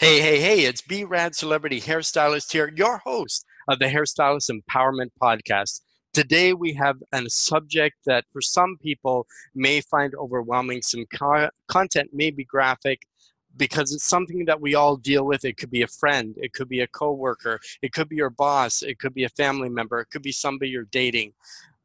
Hey, hey, hey, it's B Rad Celebrity Hairstylist here, your host of the Hairstylist Empowerment Podcast. Today we have a subject that for some people may find overwhelming. Some co- content may be graphic because it's something that we all deal with. It could be a friend, it could be a coworker, it could be your boss, it could be a family member, it could be somebody you're dating.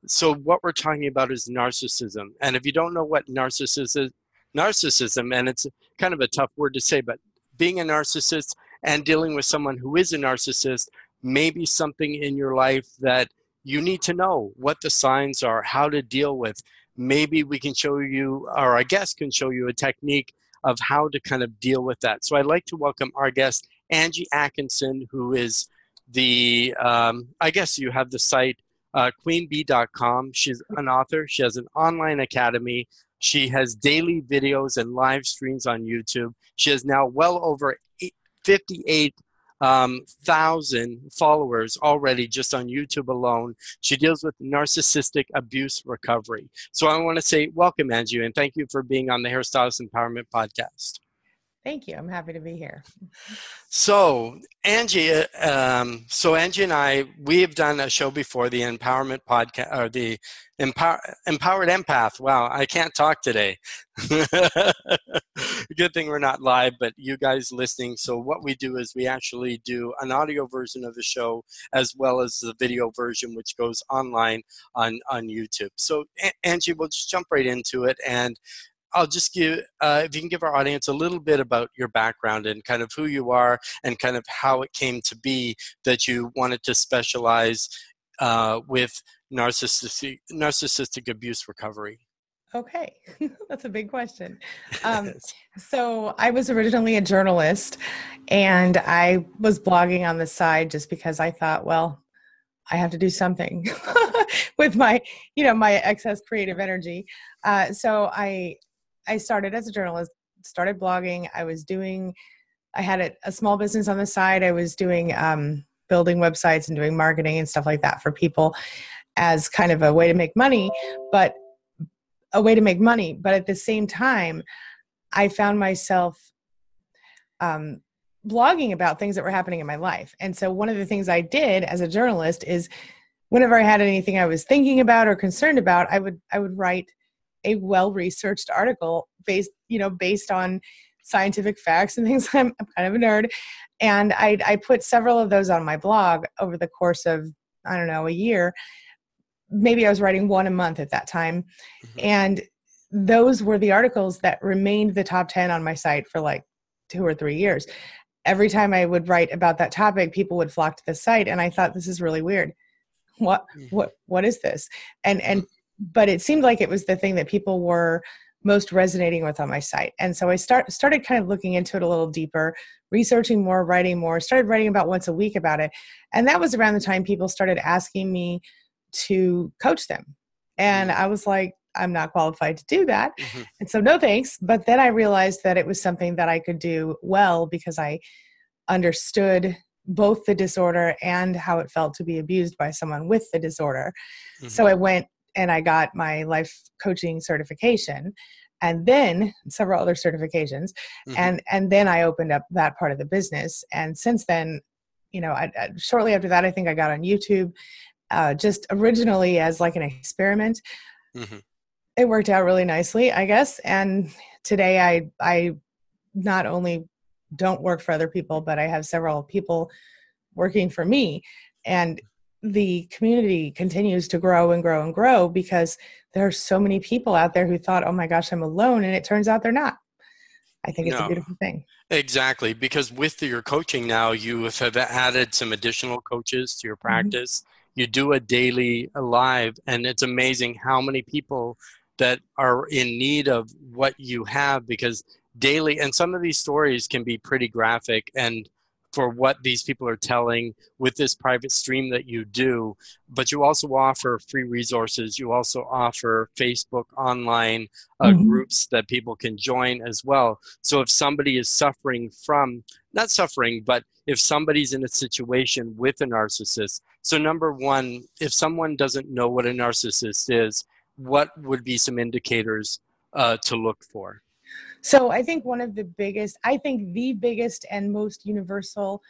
So what we're talking about is narcissism. And if you don't know what narcissism is, narcissism, and it's kind of a tough word to say, but being a narcissist and dealing with someone who is a narcissist may be something in your life that you need to know what the signs are, how to deal with. Maybe we can show you, or our guest can show you a technique of how to kind of deal with that. So I'd like to welcome our guest, Angie Atkinson, who is the, um, I guess you have the site, uh, queenbee.com. She's an author. She has an online academy. She has daily videos and live streams on YouTube. She has now well over 58 um, thousand followers already just on YouTube alone. She deals with narcissistic abuse recovery. So I want to say welcome, Angie, and thank you for being on the Hairstylist Empowerment Podcast. Thank you. I'm happy to be here. So, Angie, uh, um, so Angie and I, we have done a show before, the Empowerment Podcast, or the Empower, Empowered Empath. Wow, I can't talk today. Good thing we're not live, but you guys listening. So, what we do is we actually do an audio version of the show as well as the video version, which goes online on, on YouTube. So, Angie, we'll just jump right into it. And I'll just give, uh, if you can give our audience a little bit about your background and kind of who you are and kind of how it came to be that you wanted to specialize uh, with narcissistic, narcissistic abuse recovery. Okay, that's a big question. Um, so, I was originally a journalist and I was blogging on the side just because I thought, well, I have to do something with my, you know, my excess creative energy. Uh, so I I started as a journalist, started blogging. I was doing, I had a, a small business on the side. I was doing um, building websites and doing marketing and stuff like that for people as kind of a way to make money, but a way to make money. But at the same time, I found myself um, blogging about things that were happening in my life. And so one of the things I did as a journalist is whenever I had anything I was thinking about or concerned about, I would I would write a well researched article based you know based on scientific facts and things. I'm, I'm kind of a nerd. And I, I put several of those on my blog over the course of i don't know a year. Maybe i was writing one a month at that time. Mm-hmm. and those were the articles that remained the top 10 on my site for like two or three years. Every time i would write about that topic people would flock to the site and i thought this is really weird. What mm. what what is this? And and but it seemed like it was the thing that people were most resonating with on my site. And so I start started kind of looking into it a little deeper, researching more, writing more, started writing about once a week about it. And that was around the time people started asking me to coach them. And mm-hmm. I was like, I'm not qualified to do that. Mm-hmm. And so no thanks. But then I realized that it was something that I could do well because I understood both the disorder and how it felt to be abused by someone with the disorder. Mm-hmm. So I went and I got my life coaching certification and then several other certifications. Mm-hmm. and and then I opened up that part of the business. And since then you know I, I, shortly after that I think I got on YouTube uh, just originally as like an experiment. Mm-hmm. it worked out really nicely I guess. And today I I not only don't work for other people but I have several people working for me. And the community continues to grow and grow and grow because there are so many people out there who thought, oh my gosh, I'm alone. And it turns out they're not. I think it's no, a beautiful thing. Exactly. Because with your coaching now, you have added some additional coaches to your mm-hmm. practice. Mm-hmm. You do a daily live, and it's amazing how many people that are in need of what you have because daily, and some of these stories can be pretty graphic and for what these people are telling with this private stream that you do. But you also offer free resources. You also offer Facebook online uh, mm-hmm. groups that people can join as well. So if somebody is suffering from, not suffering, but if somebody's in a situation with a narcissist, so number one, if someone doesn't know what a narcissist is, what would be some indicators uh, to look for? So I think one of the biggest, I think the biggest and most universal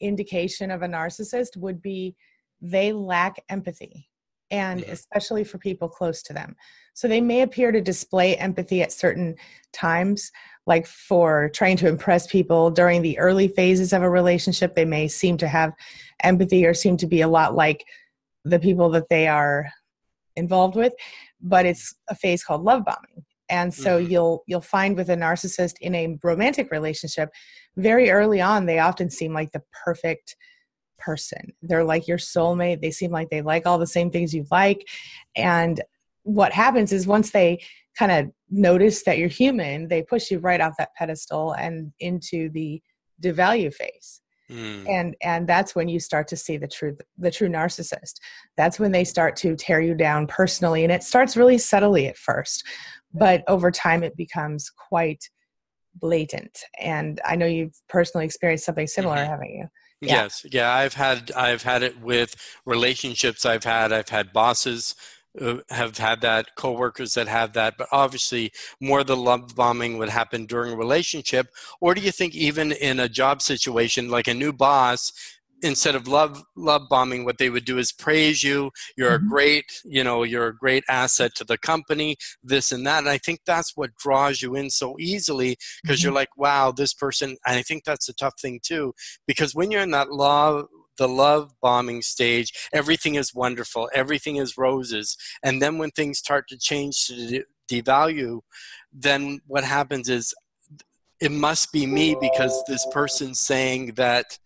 indication of a narcissist would be they lack empathy and especially for people close to them. So they may appear to display empathy at certain times, like for trying to impress people during the early phases of a relationship. They may seem to have empathy or seem to be a lot like the people that they are involved with, but it's a phase called love bombing. And so mm-hmm. you'll you'll find with a narcissist in a romantic relationship, very early on, they often seem like the perfect person. They're like your soulmate. They seem like they like all the same things you like. And what happens is once they kind of notice that you're human, they push you right off that pedestal and into the devalue phase. Mm. And and that's when you start to see the true the true narcissist. That's when they start to tear you down personally and it starts really subtly at first, but over time it becomes quite blatant. And I know you've personally experienced something similar, mm-hmm. haven't you? Yeah. Yes, yeah, I've had I've had it with relationships. I've had I've had bosses uh, have had that, coworkers that have that, but obviously more of the love bombing would happen during a relationship. Or do you think even in a job situation, like a new boss instead of love love bombing what they would do is praise you you're mm-hmm. a great you know you're a great asset to the company this and that and i think that's what draws you in so easily because mm-hmm. you're like wow this person and i think that's a tough thing too because when you're in that love the love bombing stage everything is wonderful everything is roses and then when things start to change to devalue then what happens is it must be me because this person's saying that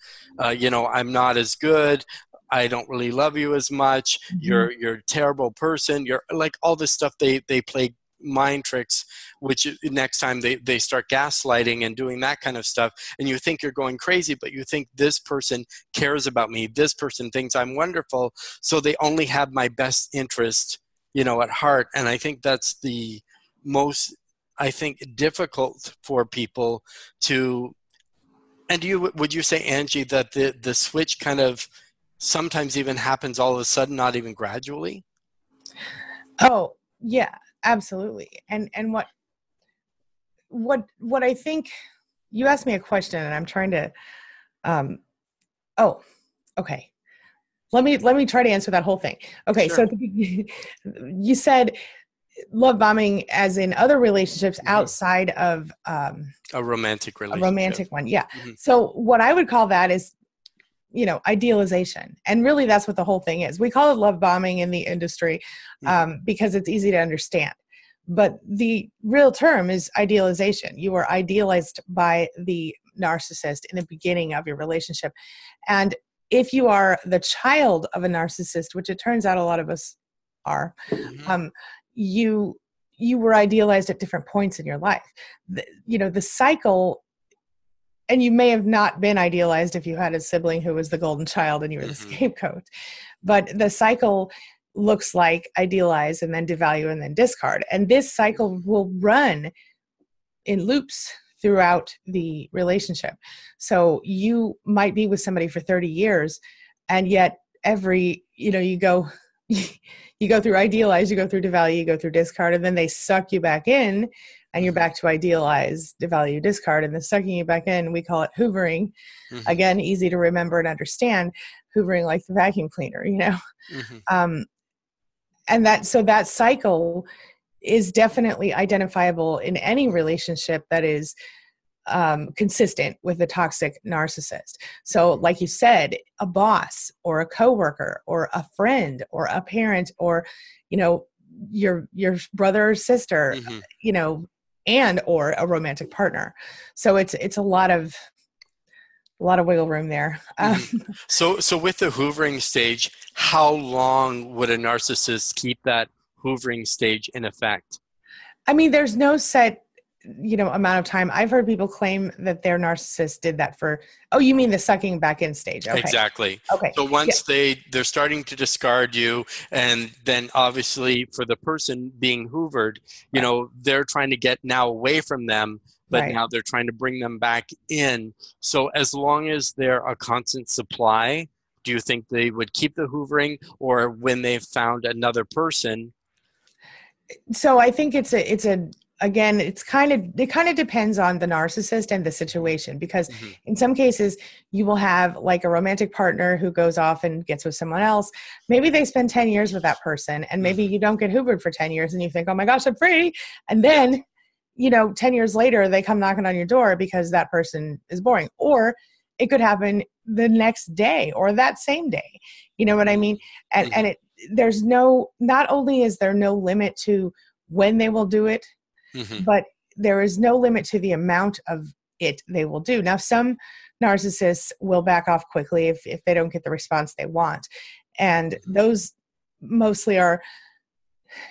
uh, you know i'm not as good i don't really love you as much mm-hmm. you're you're a terrible person you're like all this stuff they they play mind tricks which next time they, they start gaslighting and doing that kind of stuff and you think you're going crazy but you think this person cares about me this person thinks i'm wonderful so they only have my best interest you know at heart and i think that's the most I think difficult for people to and do you would you say Angie that the the switch kind of sometimes even happens all of a sudden not even gradually? Oh, yeah, absolutely. And and what what what I think you asked me a question and I'm trying to um oh, okay. Let me let me try to answer that whole thing. Okay, sure. so you said love bombing as in other relationships mm-hmm. outside of um, a romantic relationship. A romantic one, yeah. Mm-hmm. So what I would call that is, you know, idealization, and really that's what the whole thing is. We call it love bombing in the industry mm-hmm. um, because it's easy to understand. But the real term is idealization. You are idealized by the narcissist in the beginning of your relationship, and if you are the child of a narcissist, which it turns out a lot of us are, mm-hmm. um, you you were idealized at different points in your life. The, you know the cycle and you may have not been idealized if you had a sibling who was the golden child and you were the mm-hmm. scapegoat but the cycle looks like idealize and then devalue and then discard. And this cycle will run in loops throughout the relationship. So you might be with somebody for 30 years and yet every you know you go you go through idealize, you go through devalue, you go through discard, and then they suck you back in and you're back to idealize, devalue, discard, and then sucking you back in. We call it hoovering. Mm-hmm. Again, easy to remember and understand. Hoovering like the vacuum cleaner, you know. Mm-hmm. Um, and that so that cycle is definitely identifiable in any relationship that is um, consistent with a toxic narcissist. So, like you said, a boss or a coworker or a friend or a parent or, you know, your your brother or sister, mm-hmm. you know, and or a romantic partner. So it's it's a lot of a lot of wiggle room there. Mm-hmm. Um, so so with the hoovering stage, how long would a narcissist keep that hoovering stage in effect? I mean, there's no set you know amount of time i've heard people claim that their narcissist did that for oh you mean the sucking back in stage okay. exactly okay so once yeah. they they're starting to discard you and then obviously for the person being hoovered you right. know they're trying to get now away from them but right. now they're trying to bring them back in so as long as they're a constant supply do you think they would keep the hoovering or when they've found another person so i think it's a it's a again it's kind of it kind of depends on the narcissist and the situation because mm-hmm. in some cases you will have like a romantic partner who goes off and gets with someone else maybe they spend 10 years with that person and maybe mm-hmm. you don't get hoovered for 10 years and you think oh my gosh i'm free and then you know 10 years later they come knocking on your door because that person is boring or it could happen the next day or that same day you know what i mean and mm-hmm. and it there's no not only is there no limit to when they will do it mm-hmm. but there is no limit to the amount of it they will do. Now, some narcissists will back off quickly if, if they don't get the response they want. And mm-hmm. those mostly are,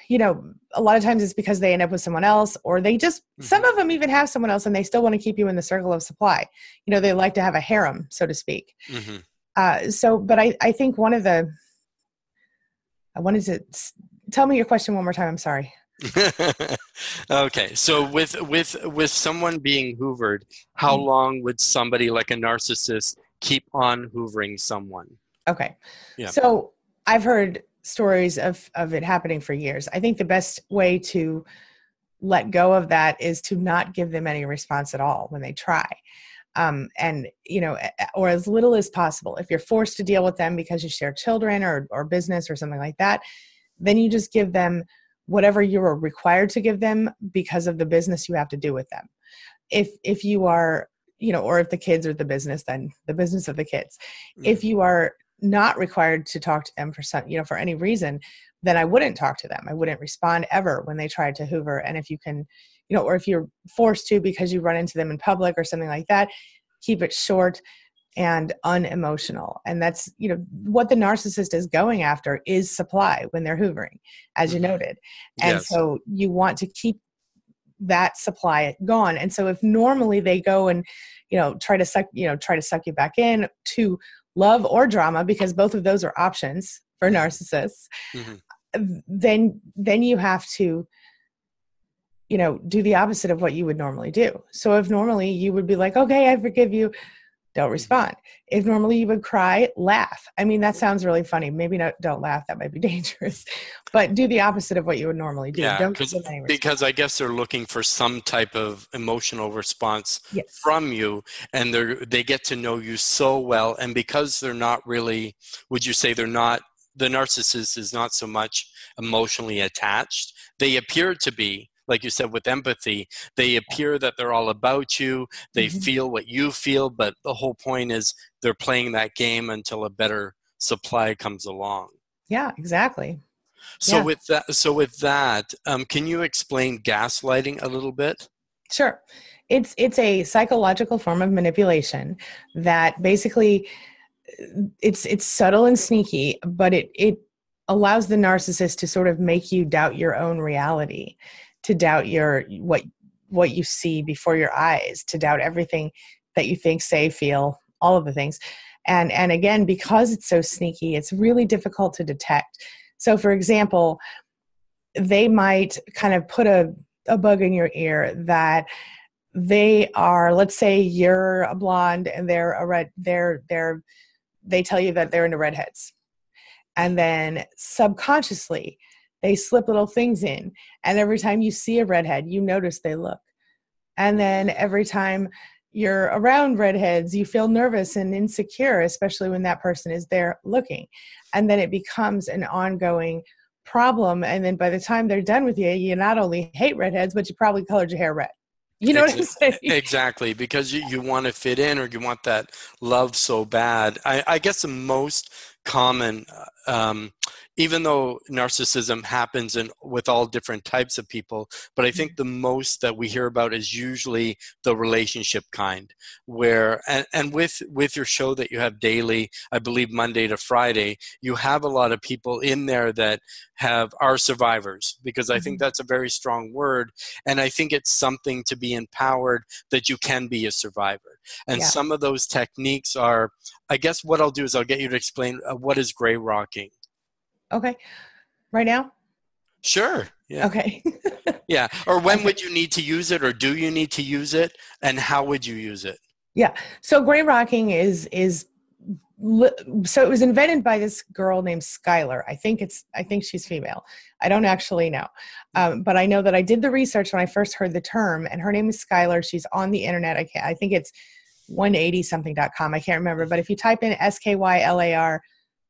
you know, a lot of times it's because they end up with someone else, or they just, mm-hmm. some of them even have someone else and they still want to keep you in the circle of supply. You know, they like to have a harem, so to speak. Mm-hmm. Uh, so, but I, I think one of the, I wanted to tell me your question one more time. I'm sorry. okay, so with with with someone being hoovered, how mm-hmm. long would somebody like a narcissist keep on hoovering someone? Okay, yeah. So I've heard stories of of it happening for years. I think the best way to let go of that is to not give them any response at all when they try. Um, and you know or as little as possible if you're forced to deal with them because you share children or, or business or something like that then you just give them whatever you are required to give them because of the business you have to do with them. If if you are you know or if the kids are the business then the business of the kids. Mm-hmm. if you are not required to talk to them for some you know for any reason then i wouldn't talk to them. I wouldn't respond ever when they tried to hoover. And if you can you know or if you're forced to because you run into them in public or something like that keep it short and unemotional and that's you know what the narcissist is going after is supply when they're hoovering as you mm-hmm. noted and yes. so you want to keep that supply gone and so if normally they go and you know try to suck you know try to suck you back in to love or drama because both of those are options for narcissists mm-hmm. then then you have to you know do the opposite of what you would normally do so if normally you would be like okay i forgive you don't mm-hmm. respond. If normally you would cry, laugh. I mean, that sounds really funny. Maybe not, don't laugh. That might be dangerous. But do the opposite of what you would normally do. Yeah, because I guess they're looking for some type of emotional response yes. from you, and they they get to know you so well. And because they're not really, would you say they're not? The narcissist is not so much emotionally attached. They appear to be, like you said with empathy. They appear that they're all about you. They mm-hmm. feel what you feel but the whole point is they're playing that game until a better supply comes along. Yeah exactly. So yeah. with that so with that um, can you explain gaslighting a little bit? Sure. It's it's a psychological form of manipulation that basically it's it's subtle and sneaky but it it allows the narcissist to sort of make you doubt your own reality to doubt your what what you see before your eyes to doubt everything that you think say feel all of the things. And and again because it's so sneaky it's really difficult to detect. So for example they might kind of put a, a bug in your ear that they are let's say you're a blonde and they're a red they're they're they tell you that they're into redheads. And then subconsciously they slip little things in. And every time you see a redhead you notice they look. And then every time you're around redheads you feel nervous and insecure especially when that person is there looking. And then it becomes an ongoing problem. And then by the time they're done with you you not only hate redheads but you probably colored your hair red. You know what I'm saying? Exactly, because you, you want to fit in or you want that love so bad. I, I guess the most common um, even though narcissism happens in with all different types of people but i think mm-hmm. the most that we hear about is usually the relationship kind where and, and with with your show that you have daily i believe monday to friday you have a lot of people in there that have are survivors because i think mm-hmm. that's a very strong word and i think it's something to be empowered that you can be a survivor and yeah. some of those techniques are i guess what i'll do is i'll get you to explain uh, what is gray rocking Okay. Right now? Sure. Yeah. Okay. yeah. Or when okay. would you need to use it or do you need to use it and how would you use it? Yeah. So gray rocking is is so it was invented by this girl named Skylar. I think it's I think she's female. I don't actually know, um, but I know that I did the research when I first heard the term, and her name is Skylar. She's on the internet. I can't, I think it's 180 something.com. I can't remember, but if you type in S K Y L A R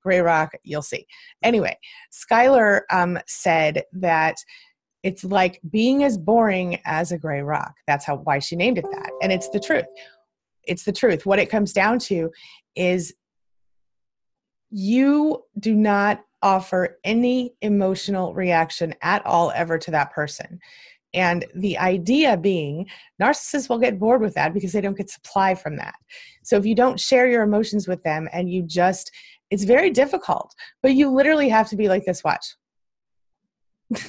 Gray Rock, you'll see. Anyway, Skylar um, said that it's like being as boring as a gray rock. That's how why she named it that, and it's the truth. It's the truth. What it comes down to is you do not offer any emotional reaction at all ever to that person. And the idea being, narcissists will get bored with that because they don't get supply from that. So if you don't share your emotions with them and you just, it's very difficult, but you literally have to be like this watch.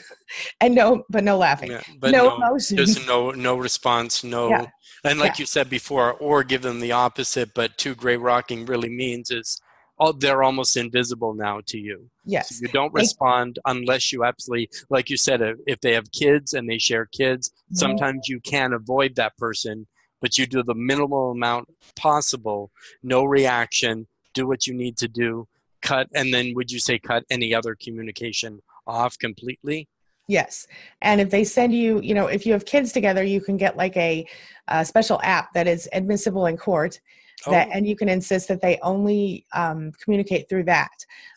and no, but no laughing. Yeah, but no, no emotions. There's no, no response, no. Yeah. And like yeah. you said before, or give them the opposite, but two gray rocking really means is oh, they're almost invisible now to you. Yes. So you don't respond unless you absolutely, like you said, if they have kids and they share kids, mm-hmm. sometimes you can avoid that person, but you do the minimal amount possible, no reaction, do what you need to do, cut, and then would you say cut any other communication off completely? Yes. And if they send you, you know, if you have kids together, you can get like a, a special app that is admissible in court that, oh. and you can insist that they only um, communicate through that.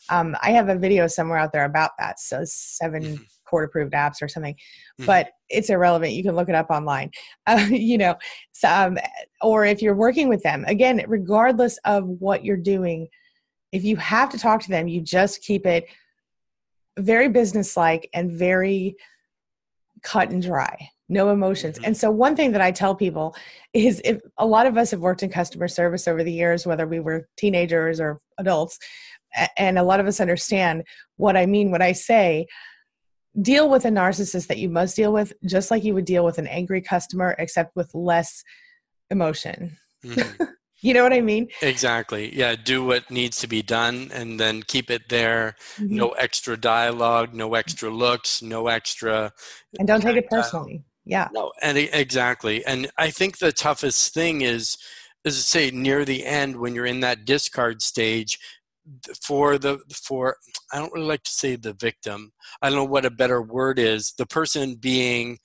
Um, I have a video somewhere out there about that. So 7 mm-hmm. Court approved apps or something, mm-hmm. but it's irrelevant. You can look it up online. Uh, you know, so, um, or if you're working with them, again, regardless of what you're doing, if you have to talk to them, you just keep it very businesslike and very cut and dry no emotions. Mm-hmm. And so, one thing that I tell people is if a lot of us have worked in customer service over the years, whether we were teenagers or adults, and a lot of us understand what I mean when I say, deal with a narcissist that you must deal with just like you would deal with an angry customer, except with less emotion. Mm-hmm. you know what I mean? Exactly. Yeah. Do what needs to be done and then keep it there. Mm-hmm. No extra dialogue, no extra looks, no extra. And don't take it personally yeah no and exactly and i think the toughest thing is as I say near the end when you're in that discard stage for the for i don't really like to say the victim i don't know what a better word is the person being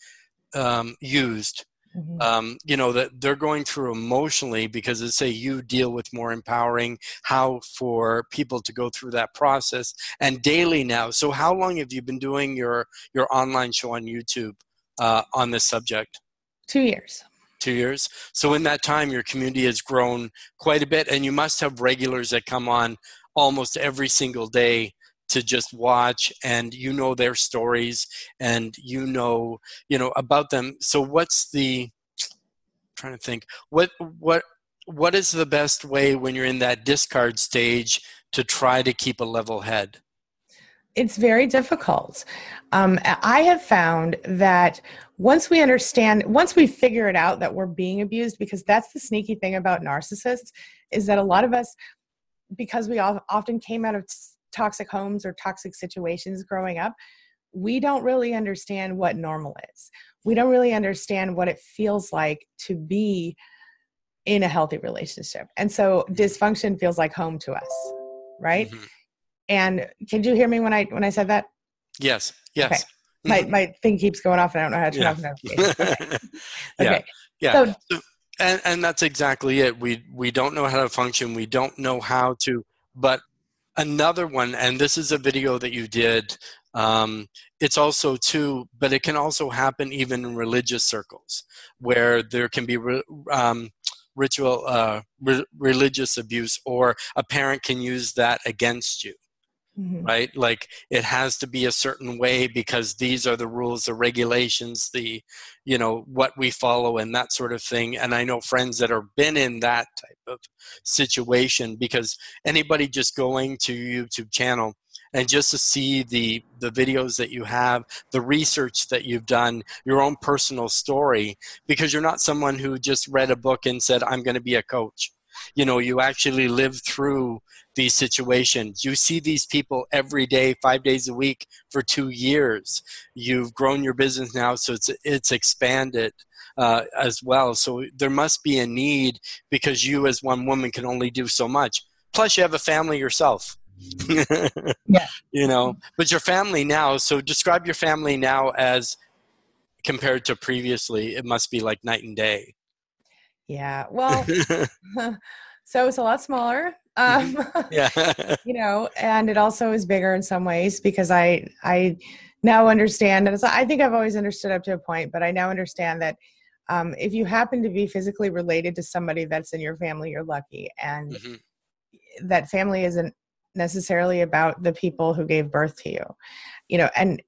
um, used mm-hmm. um, you know that they're going through emotionally because let's say you deal with more empowering how for people to go through that process and daily now so how long have you been doing your your online show on youtube uh, on this subject? Two years. Two years. So in that time, your community has grown quite a bit, and you must have regulars that come on almost every single day to just watch and you know their stories and you know you know about them so what's the I'm trying to think what what what is the best way when you're in that discard stage to try to keep a level head it's very difficult. Um, I have found that once we understand, once we figure it out that we're being abused, because that's the sneaky thing about narcissists, is that a lot of us, because we often came out of toxic homes or toxic situations growing up, we don't really understand what normal is. We don't really understand what it feels like to be in a healthy relationship. And so dysfunction feels like home to us, right? Mm-hmm. And can you hear me when I when I said that? Yes. Yes. Okay. My my thing keeps going off and I don't know how to turn yeah. off notifications. Okay. okay. Yeah. So, so, and and that's exactly it. We we don't know how to function. We don't know how to. But another one, and this is a video that you did. Um, it's also too, but it can also happen even in religious circles where there can be um, ritual uh, re- religious abuse, or a parent can use that against you. Mm-hmm. right? Like it has to be a certain way because these are the rules the regulations the you know what we follow and that sort of thing. And i know friends that have been in that type of situation because anybody just going to youtube channel and just to see the the videos that you have the research that you've done your own personal story because you're not someone who just read a book and said i'm going to be a coach you know you actually live through these situations. You see these people every day five days a week for two years. You've grown your business now so it's it's expanded uh, as well. So there must be a need because you as one woman can only do so much. Plus you have a family yourself. Yeah. You know but your family now so describe your family now as compared to previously. It must be like night and day yeah well so it's a lot smaller um yeah you know and it also is bigger in some ways because i i now understand and i think i've always understood up to a point but i now understand that um, if you happen to be physically related to somebody that's in your family you're lucky and mm-hmm. that family isn't necessarily about the people who gave birth to you you know and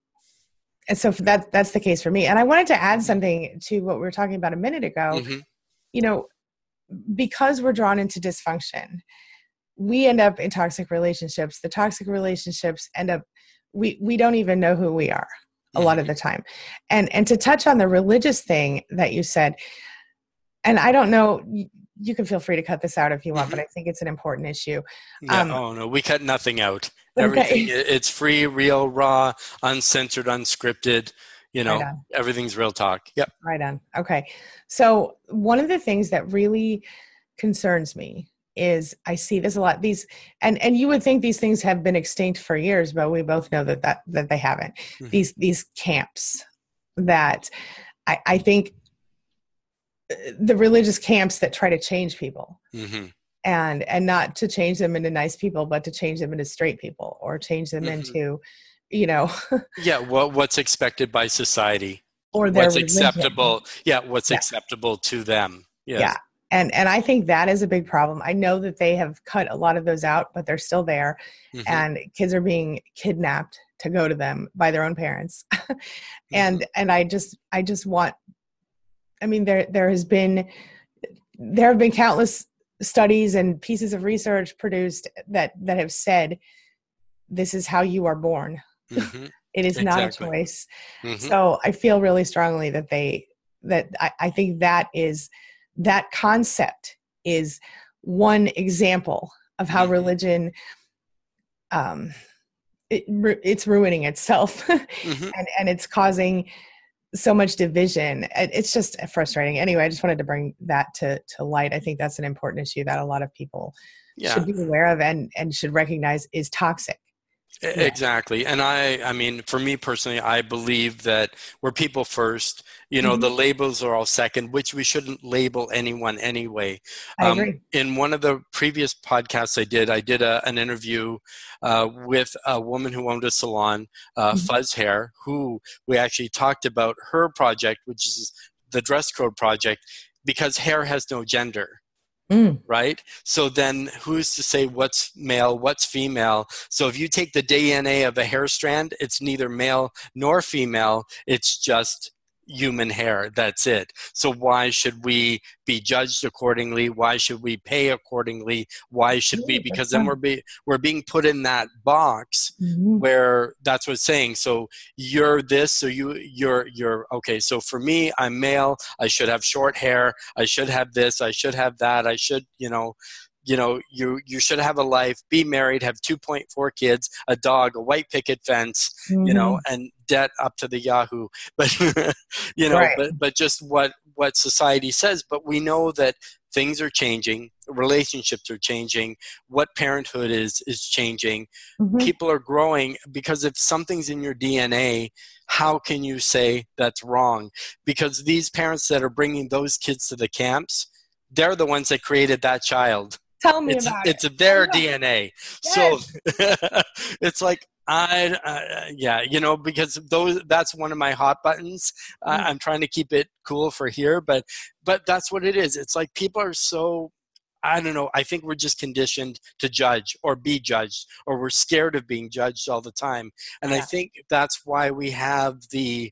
and so that that's the case for me and i wanted to add something to what we were talking about a minute ago mm-hmm. You know because we're drawn into dysfunction we end up in toxic relationships the toxic relationships end up we we don't even know who we are a lot of mm-hmm. the time and and to touch on the religious thing that you said and i don't know you can feel free to cut this out if you want but mm-hmm. i think it's an important issue yeah, um, oh no we cut nothing out everything okay. it's free real raw uncensored unscripted you know right everything's real talk yep right on okay so one of the things that really concerns me is I see this a lot. These and and you would think these things have been extinct for years, but we both know that that that they haven't. Mm-hmm. These these camps that I, I think uh, the religious camps that try to change people. Mm-hmm. And and not to change them into nice people, but to change them into straight people or change them mm-hmm. into, you know. yeah, what what's expected by society or what's religion. acceptable. Yeah, what's yeah. acceptable to them. Yes. Yeah, and and i think that is a big problem i know that they have cut a lot of those out but they're still there mm-hmm. and kids are being kidnapped to go to them by their own parents and mm-hmm. and i just i just want i mean there there has been there have been countless studies and pieces of research produced that that have said this is how you are born mm-hmm. it is exactly. not a choice mm-hmm. so i feel really strongly that they that I, I think that is that concept is one example of how mm-hmm. religion um, it, it's ruining itself mm-hmm. and, and it's causing so much division it's just frustrating anyway i just wanted to bring that to, to light i think that's an important issue that a lot of people yeah. should be aware of and, and should recognize is toxic yeah. Exactly. And I I mean for me personally I believe that we're people first. You know, mm-hmm. the labels are all second, which we shouldn't label anyone anyway. I um, agree. In one of the previous podcasts I did, I did a, an interview uh, with a woman who owned a salon, uh, mm-hmm. Fuzz Hair, who we actually talked about her project, which is the dress code project, because hair has no gender. Mm. Right? So then who's to say what's male, what's female? So if you take the DNA of a hair strand, it's neither male nor female, it's just human hair. That's it. So why should we be judged accordingly? Why should we pay accordingly? Why should we? Because then we're be, we're being put in that box mm-hmm. where that's what's saying. So you're this. So you you're you're okay. So for me, I'm male. I should have short hair. I should have this. I should have that. I should you know you know you you should have a life be married have 2.4 kids a dog a white picket fence mm-hmm. you know mm-hmm. and debt up to the yahoo but you know right. but, but just what what society says but we know that things are changing relationships are changing what parenthood is is changing mm-hmm. people are growing because if something's in your dna how can you say that's wrong because these parents that are bringing those kids to the camps they're the ones that created that child Tell me it's, about it's it. their DNA. Yes. So it's like I, uh, yeah, you know, because those that's one of my hot buttons. Mm. Uh, I'm trying to keep it cool for here, but but that's what it is. It's like people are so I don't know. I think we're just conditioned to judge or be judged, or we're scared of being judged all the time. And yeah. I think that's why we have the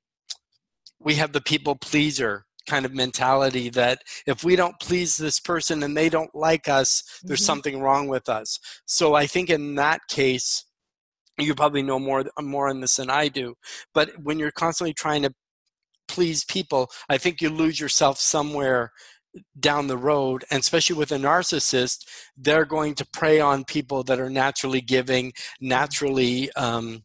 we have the people pleaser kind of mentality that if we don't please this person and they don't like us, there's mm-hmm. something wrong with us. So I think in that case, you probably know more more on this than I do. But when you're constantly trying to please people, I think you lose yourself somewhere down the road and especially with a narcissist they're going to prey on people that are naturally giving naturally um,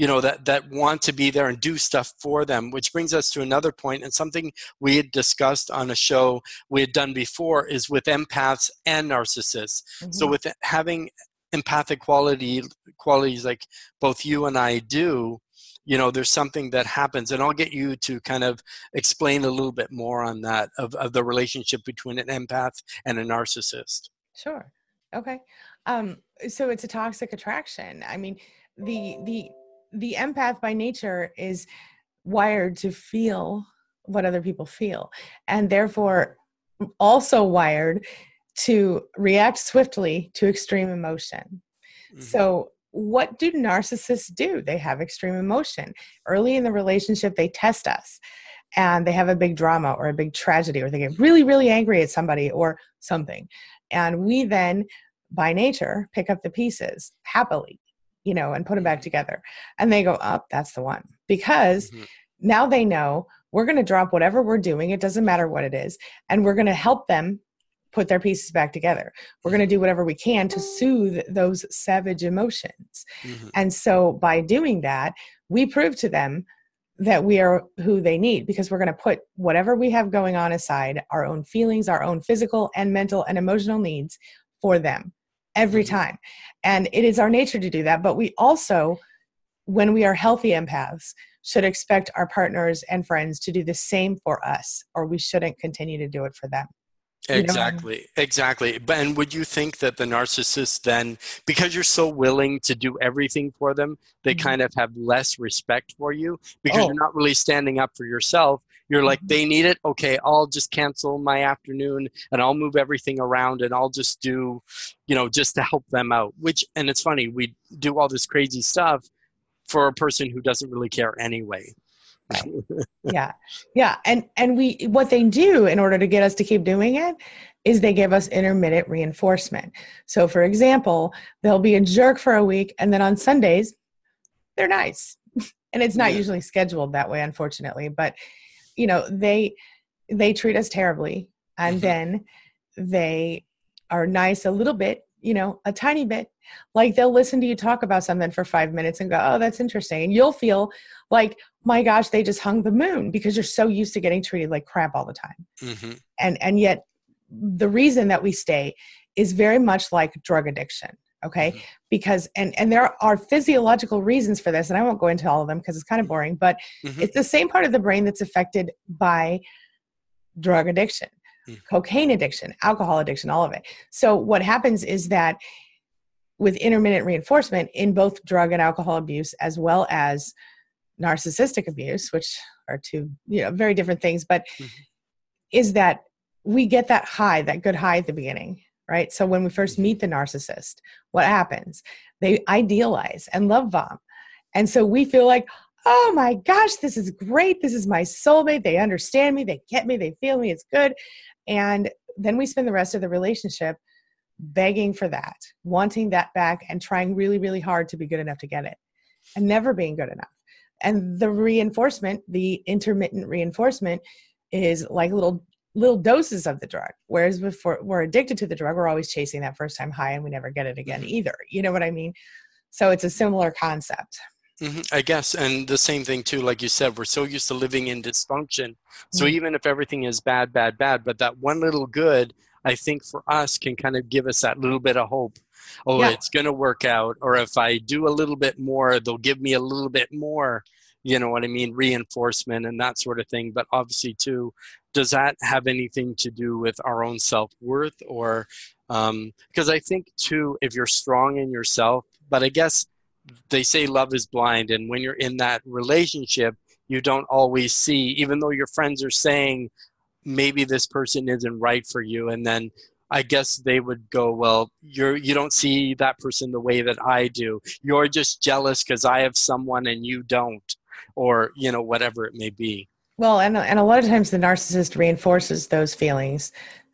you know that that want to be there and do stuff for them which brings us to another point and something we had discussed on a show we had done before is with empaths and narcissists. Mm-hmm. so with having empathic quality qualities like both you and I do you know there's something that happens and I'll get you to kind of explain a little bit more on that of, of the relationship between an empath and a narcissist. Sure. Okay. Um so it's a toxic attraction. I mean the the the empath by nature is wired to feel what other people feel and therefore also wired to react swiftly to extreme emotion. Mm-hmm. So, what do narcissists do? They have extreme emotion. Early in the relationship, they test us and they have a big drama or a big tragedy, or they get really, really angry at somebody or something. And we then, by nature, pick up the pieces happily you know, and put them back mm-hmm. together. And they go, up, oh, that's the one. Because mm-hmm. now they know we're going to drop whatever we're doing. It doesn't matter what it is. And we're going to help them put their pieces back together. We're going to do whatever we can to soothe those savage emotions. Mm-hmm. And so by doing that, we prove to them that we are who they need because we're going to put whatever we have going on aside, our own feelings, our own physical and mental and emotional needs for them every mm-hmm. time. And it is our nature to do that. But we also, when we are healthy empaths, should expect our partners and friends to do the same for us, or we shouldn't continue to do it for them. Exactly, exactly. And would you think that the narcissist then, because you're so willing to do everything for them, they mm-hmm. kind of have less respect for you because oh. you're not really standing up for yourself. You're like, mm-hmm. they need it. Okay, I'll just cancel my afternoon and I'll move everything around and I'll just do, you know, just to help them out. Which, and it's funny, we do all this crazy stuff for a person who doesn't really care anyway. yeah. Yeah. And and we what they do in order to get us to keep doing it is they give us intermittent reinforcement. So for example they'll be a jerk for a week and then on sundays they're nice. And it's not yeah. usually scheduled that way unfortunately but you know they they treat us terribly. And mm-hmm. then they are nice a little bit you know a tiny bit like they'll listen to you talk about something for five minutes and go oh that's interesting and you'll feel like my gosh they just hung the moon because you're so used to getting treated like crap all the time mm-hmm. and and yet the reason that we stay is very much like drug addiction okay mm-hmm. because and and there are physiological reasons for this and i won't go into all of them because it's kind of mm-hmm. boring but mm-hmm. it's the same part of the brain that's affected by drug addiction. Cocaine addiction alcohol addiction all of it so what happens is that with intermittent reinforcement in both drug and alcohol abuse as well as narcissistic abuse, which are two you know very different things, but mm-hmm. is that we get that high, that good high at the beginning, right? So when we first mm-hmm. meet the narcissist, what happens? They idealize and love bomb. And so we feel like, oh my gosh, this is great. This is my soulmate. They understand me. They get me. They feel me. It's good. And then we spend the rest of the relationship begging for that, wanting that back, and trying really, really hard to be good enough to get it, and never being good enough and the reinforcement the intermittent reinforcement is like little little doses of the drug whereas before we're addicted to the drug we're always chasing that first time high and we never get it again mm-hmm. either you know what i mean so it's a similar concept mm-hmm, I guess, and the same thing too. Like you said, we're so used to living in dysfunction. So mm-hmm. even if everything is bad, bad, bad, but that one little good, I think for us can kind of give us that little bit of hope oh, yeah. it's going to work out. Or if I do a little bit more, they'll give me a little bit more, you know what I mean, reinforcement and that sort of thing. But obviously, too, does that have anything to do with our own self worth? Or because um, I think, too, if you're strong in yourself, but I guess they say love is blind. And when you're in that relationship, you don't always see, even though your friends are saying, maybe this person isn't right for you and then I guess they would go, well, you're you don't see that person the way that I do. You're just jealous because I have someone and you don't, or you know whatever it may be. Well, and and a lot of times the narcissist reinforces those feelings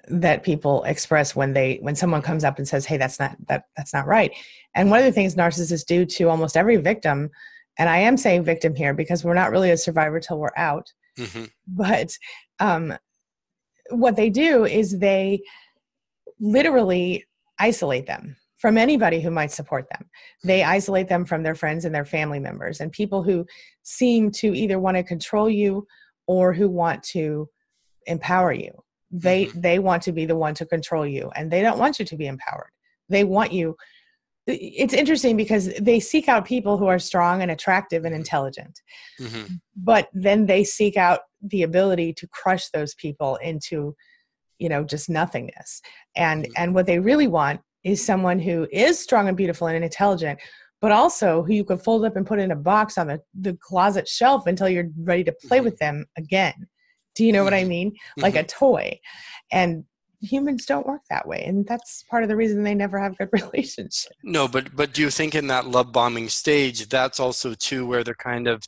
that people express when they when someone comes up and says, "Hey, that's not that that's not right." And one of the things narcissists do to almost every victim, and I am saying victim here because we're not really a survivor till we're out, mm-hmm. but um, what they do is they literally isolate them from anybody who might support them. They isolate them from their friends and their family members and people who seem to either want to control you or who want to empower you. They mm-hmm. they want to be the one to control you and they don't want you to be empowered. They want you it's interesting because they seek out people who are strong and attractive and intelligent mm-hmm. but then they seek out the ability to crush those people into you know just nothingness and mm-hmm. and what they really want is someone who is strong and beautiful and intelligent but also who you could fold up and put in a box on the, the closet shelf until you're ready to play mm-hmm. with them again do you know what i mm-hmm. mean? Like a mm-hmm. toy. And humans don't work that way and that's part of the reason they never have good relationships. No but but do you think in that love bombing stage that's also too where they're kind of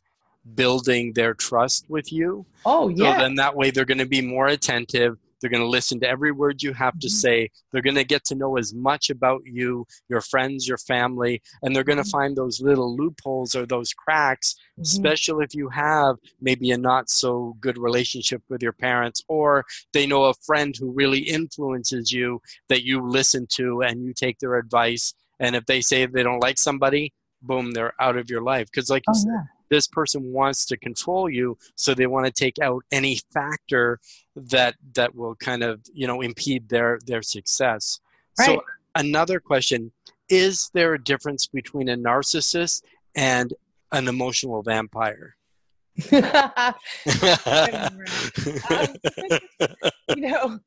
building their trust with you? Oh yeah. so then that way they're going to be more attentive they're going to listen to every word you have to mm-hmm. say. They're going to get to know as much about you, your friends, your family, and they're going to mm-hmm. find those little loopholes or those cracks, mm-hmm. especially if you have maybe a not so good relationship with your parents or they know a friend who really influences you that you listen to and you take their advice. And if they say they don't like somebody, boom, they're out of your life. Because, like you oh, said, yeah this person wants to control you so they want to take out any factor that that will kind of you know impede their their success right. so another question is there a difference between a narcissist and an emotional vampire um, you know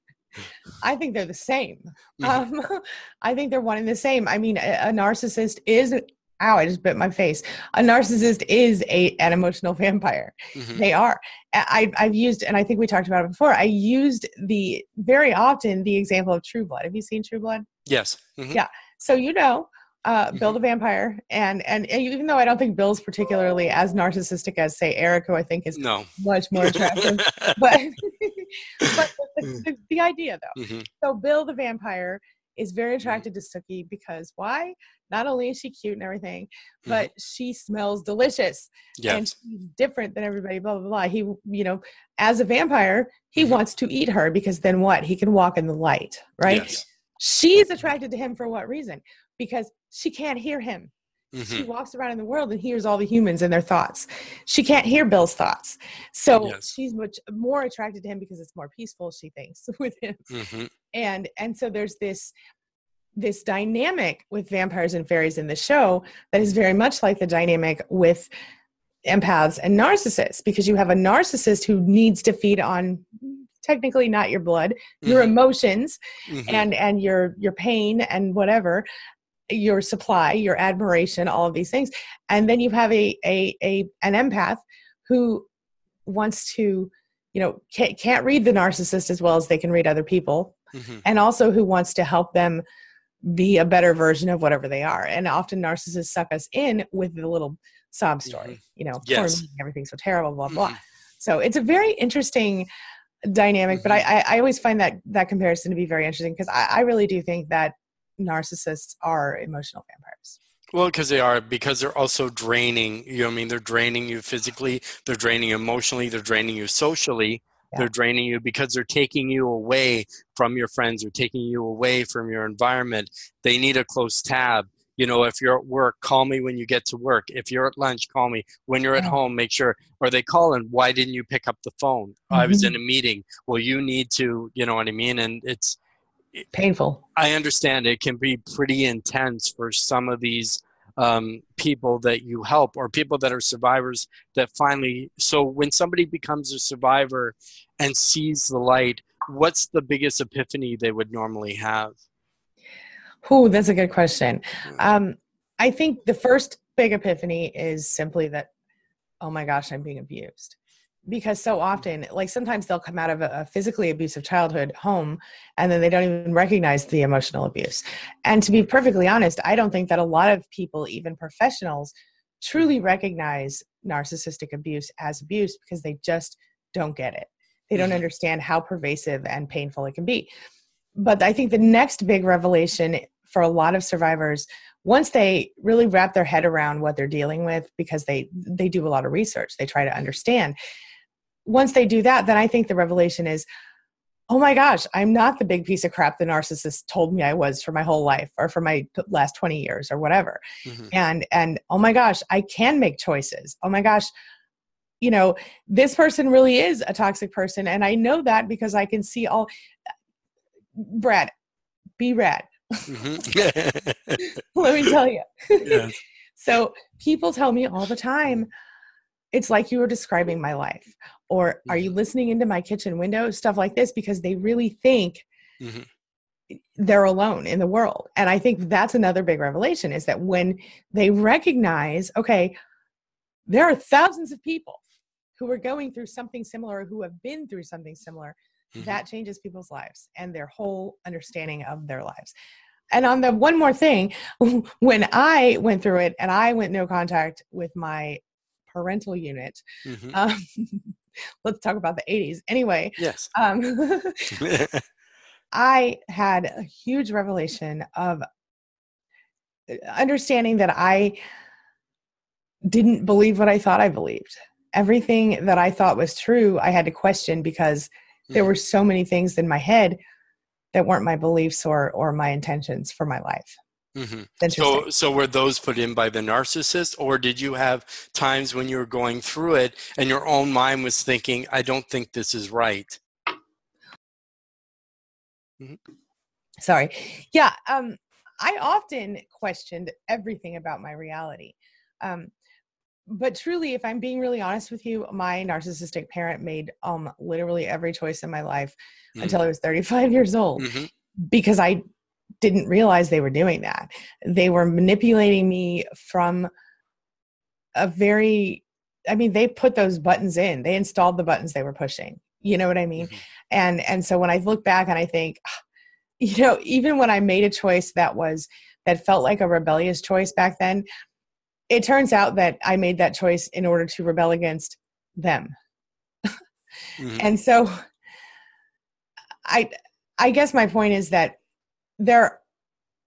I think they're the same. Mm-hmm. Um, I think they're one and the same. I mean, a, a narcissist is ow, I just bit my face. A narcissist is a an emotional vampire. Mm-hmm. They are. I, I've used, and I think we talked about it before. I used the very often the example of True Blood. Have you seen True Blood? Yes. Mm-hmm. Yeah. So you know, uh, mm-hmm. Bill the vampire, and, and and even though I don't think Bill's particularly as narcissistic as say Eric, who I think is no. much more attractive, but but the, the, the idea though. Mm-hmm. So Bill the vampire is very mm-hmm. attracted to Sookie because why? Not only is she cute and everything, but mm-hmm. she smells delicious yes. and she's different than everybody. Blah blah blah. He, you know, as a vampire, he mm-hmm. wants to eat her because then what? He can walk in the light, right? Yes. She's attracted to him for what reason? Because she can't hear him. Mm-hmm. She walks around in the world and hears all the humans and their thoughts. She can't hear Bill's thoughts. So yes. she's much more attracted to him because it's more peaceful, she thinks, with him. Mm-hmm. And and so there's this this dynamic with vampires and fairies in the show that is very much like the dynamic with empaths and narcissists because you have a narcissist who needs to feed on technically not your blood your mm-hmm. emotions mm-hmm. and and your your pain and whatever your supply, your admiration, all of these things. And then you have a, a, a an empath who wants to, you know, can't, can't read the narcissist as well as they can read other people. Mm-hmm. And also who wants to help them be a better version of whatever they are. And often narcissists suck us in with the little sob story, mm-hmm. you know, yes. everything's so terrible, blah, blah. Mm-hmm. So it's a very interesting dynamic, but mm-hmm. I, I, always find that that comparison to be very interesting because I, I really do think that narcissists are emotional vampires. Well, because they are, because they're also draining. You know, I mean, they're draining you physically, they're draining you emotionally, they're draining you socially. Yeah. They're draining you because they're taking you away from your friends, they're taking you away from your environment. They need a close tab. You know, if you're at work, call me when you get to work. If you're at lunch, call me. When you're at home, make sure. Or they call and why didn't you pick up the phone? Mm-hmm. I was mm-hmm. in a meeting. Well, you need to. You know what I mean? And it's painful. I understand it can be pretty intense for some of these um, people that you help or people that are survivors that finally. So when somebody becomes a survivor and sees the light, what's the biggest epiphany they would normally have? Oh, that's a good question. Hmm. Um, I think the first big epiphany is simply that, oh my gosh, I'm being abused because so often like sometimes they'll come out of a, physically abusive childhood home and then they don't even recognize the emotional abuse. And to be perfectly honest i don't think that a lot of people even professionals truly recognize narcissistic abuse as abuse because they just don't get it. They don't mm-hmm. understand how pervasive and painful it can be. But i think the next big revelation for a lot of survivors once they really wrap their head around what they're dealing with because they they do a lot of research they try to understand once they do that, then I think the revelation is, oh my gosh, I'm not the big piece of crap the narcissist told me I was for my whole life or for my last 20 years or whatever. Mm-hmm. And and oh my gosh, I can make choices. Oh my gosh, you know, this person really is a toxic person and I know that because I can see all Brad, be rad. Mm-hmm. Let me tell you. Yes. so people tell me all the time, it's like you were describing my life or are you mm-hmm. listening into my kitchen window stuff like this because they really think mm-hmm. they're alone in the world and i think that's another big revelation is that when they recognize okay there are thousands of people who are going through something similar or who have been through something similar mm-hmm. that changes people's lives and their whole understanding of their lives and on the one more thing when i went through it and i went no contact with my parental unit mm-hmm. um, let's talk about the 80s anyway yes um, i had a huge revelation of uh, understanding that i didn't believe what i thought i believed everything that i thought was true i had to question because there mm. were so many things in my head that weren't my beliefs or or my intentions for my life Mm-hmm. So, so were those put in by the narcissist, or did you have times when you were going through it and your own mind was thinking, "I don't think this is right"? Mm-hmm. Sorry. Yeah. Um, I often questioned everything about my reality. Um, but truly, if I'm being really honest with you, my narcissistic parent made um literally every choice in my life mm-hmm. until I was 35 years old mm-hmm. because I didn't realize they were doing that. They were manipulating me from a very I mean they put those buttons in. They installed the buttons they were pushing. You know what I mean? Mm-hmm. And and so when I look back and I think you know, even when I made a choice that was that felt like a rebellious choice back then, it turns out that I made that choice in order to rebel against them. mm-hmm. And so I I guess my point is that there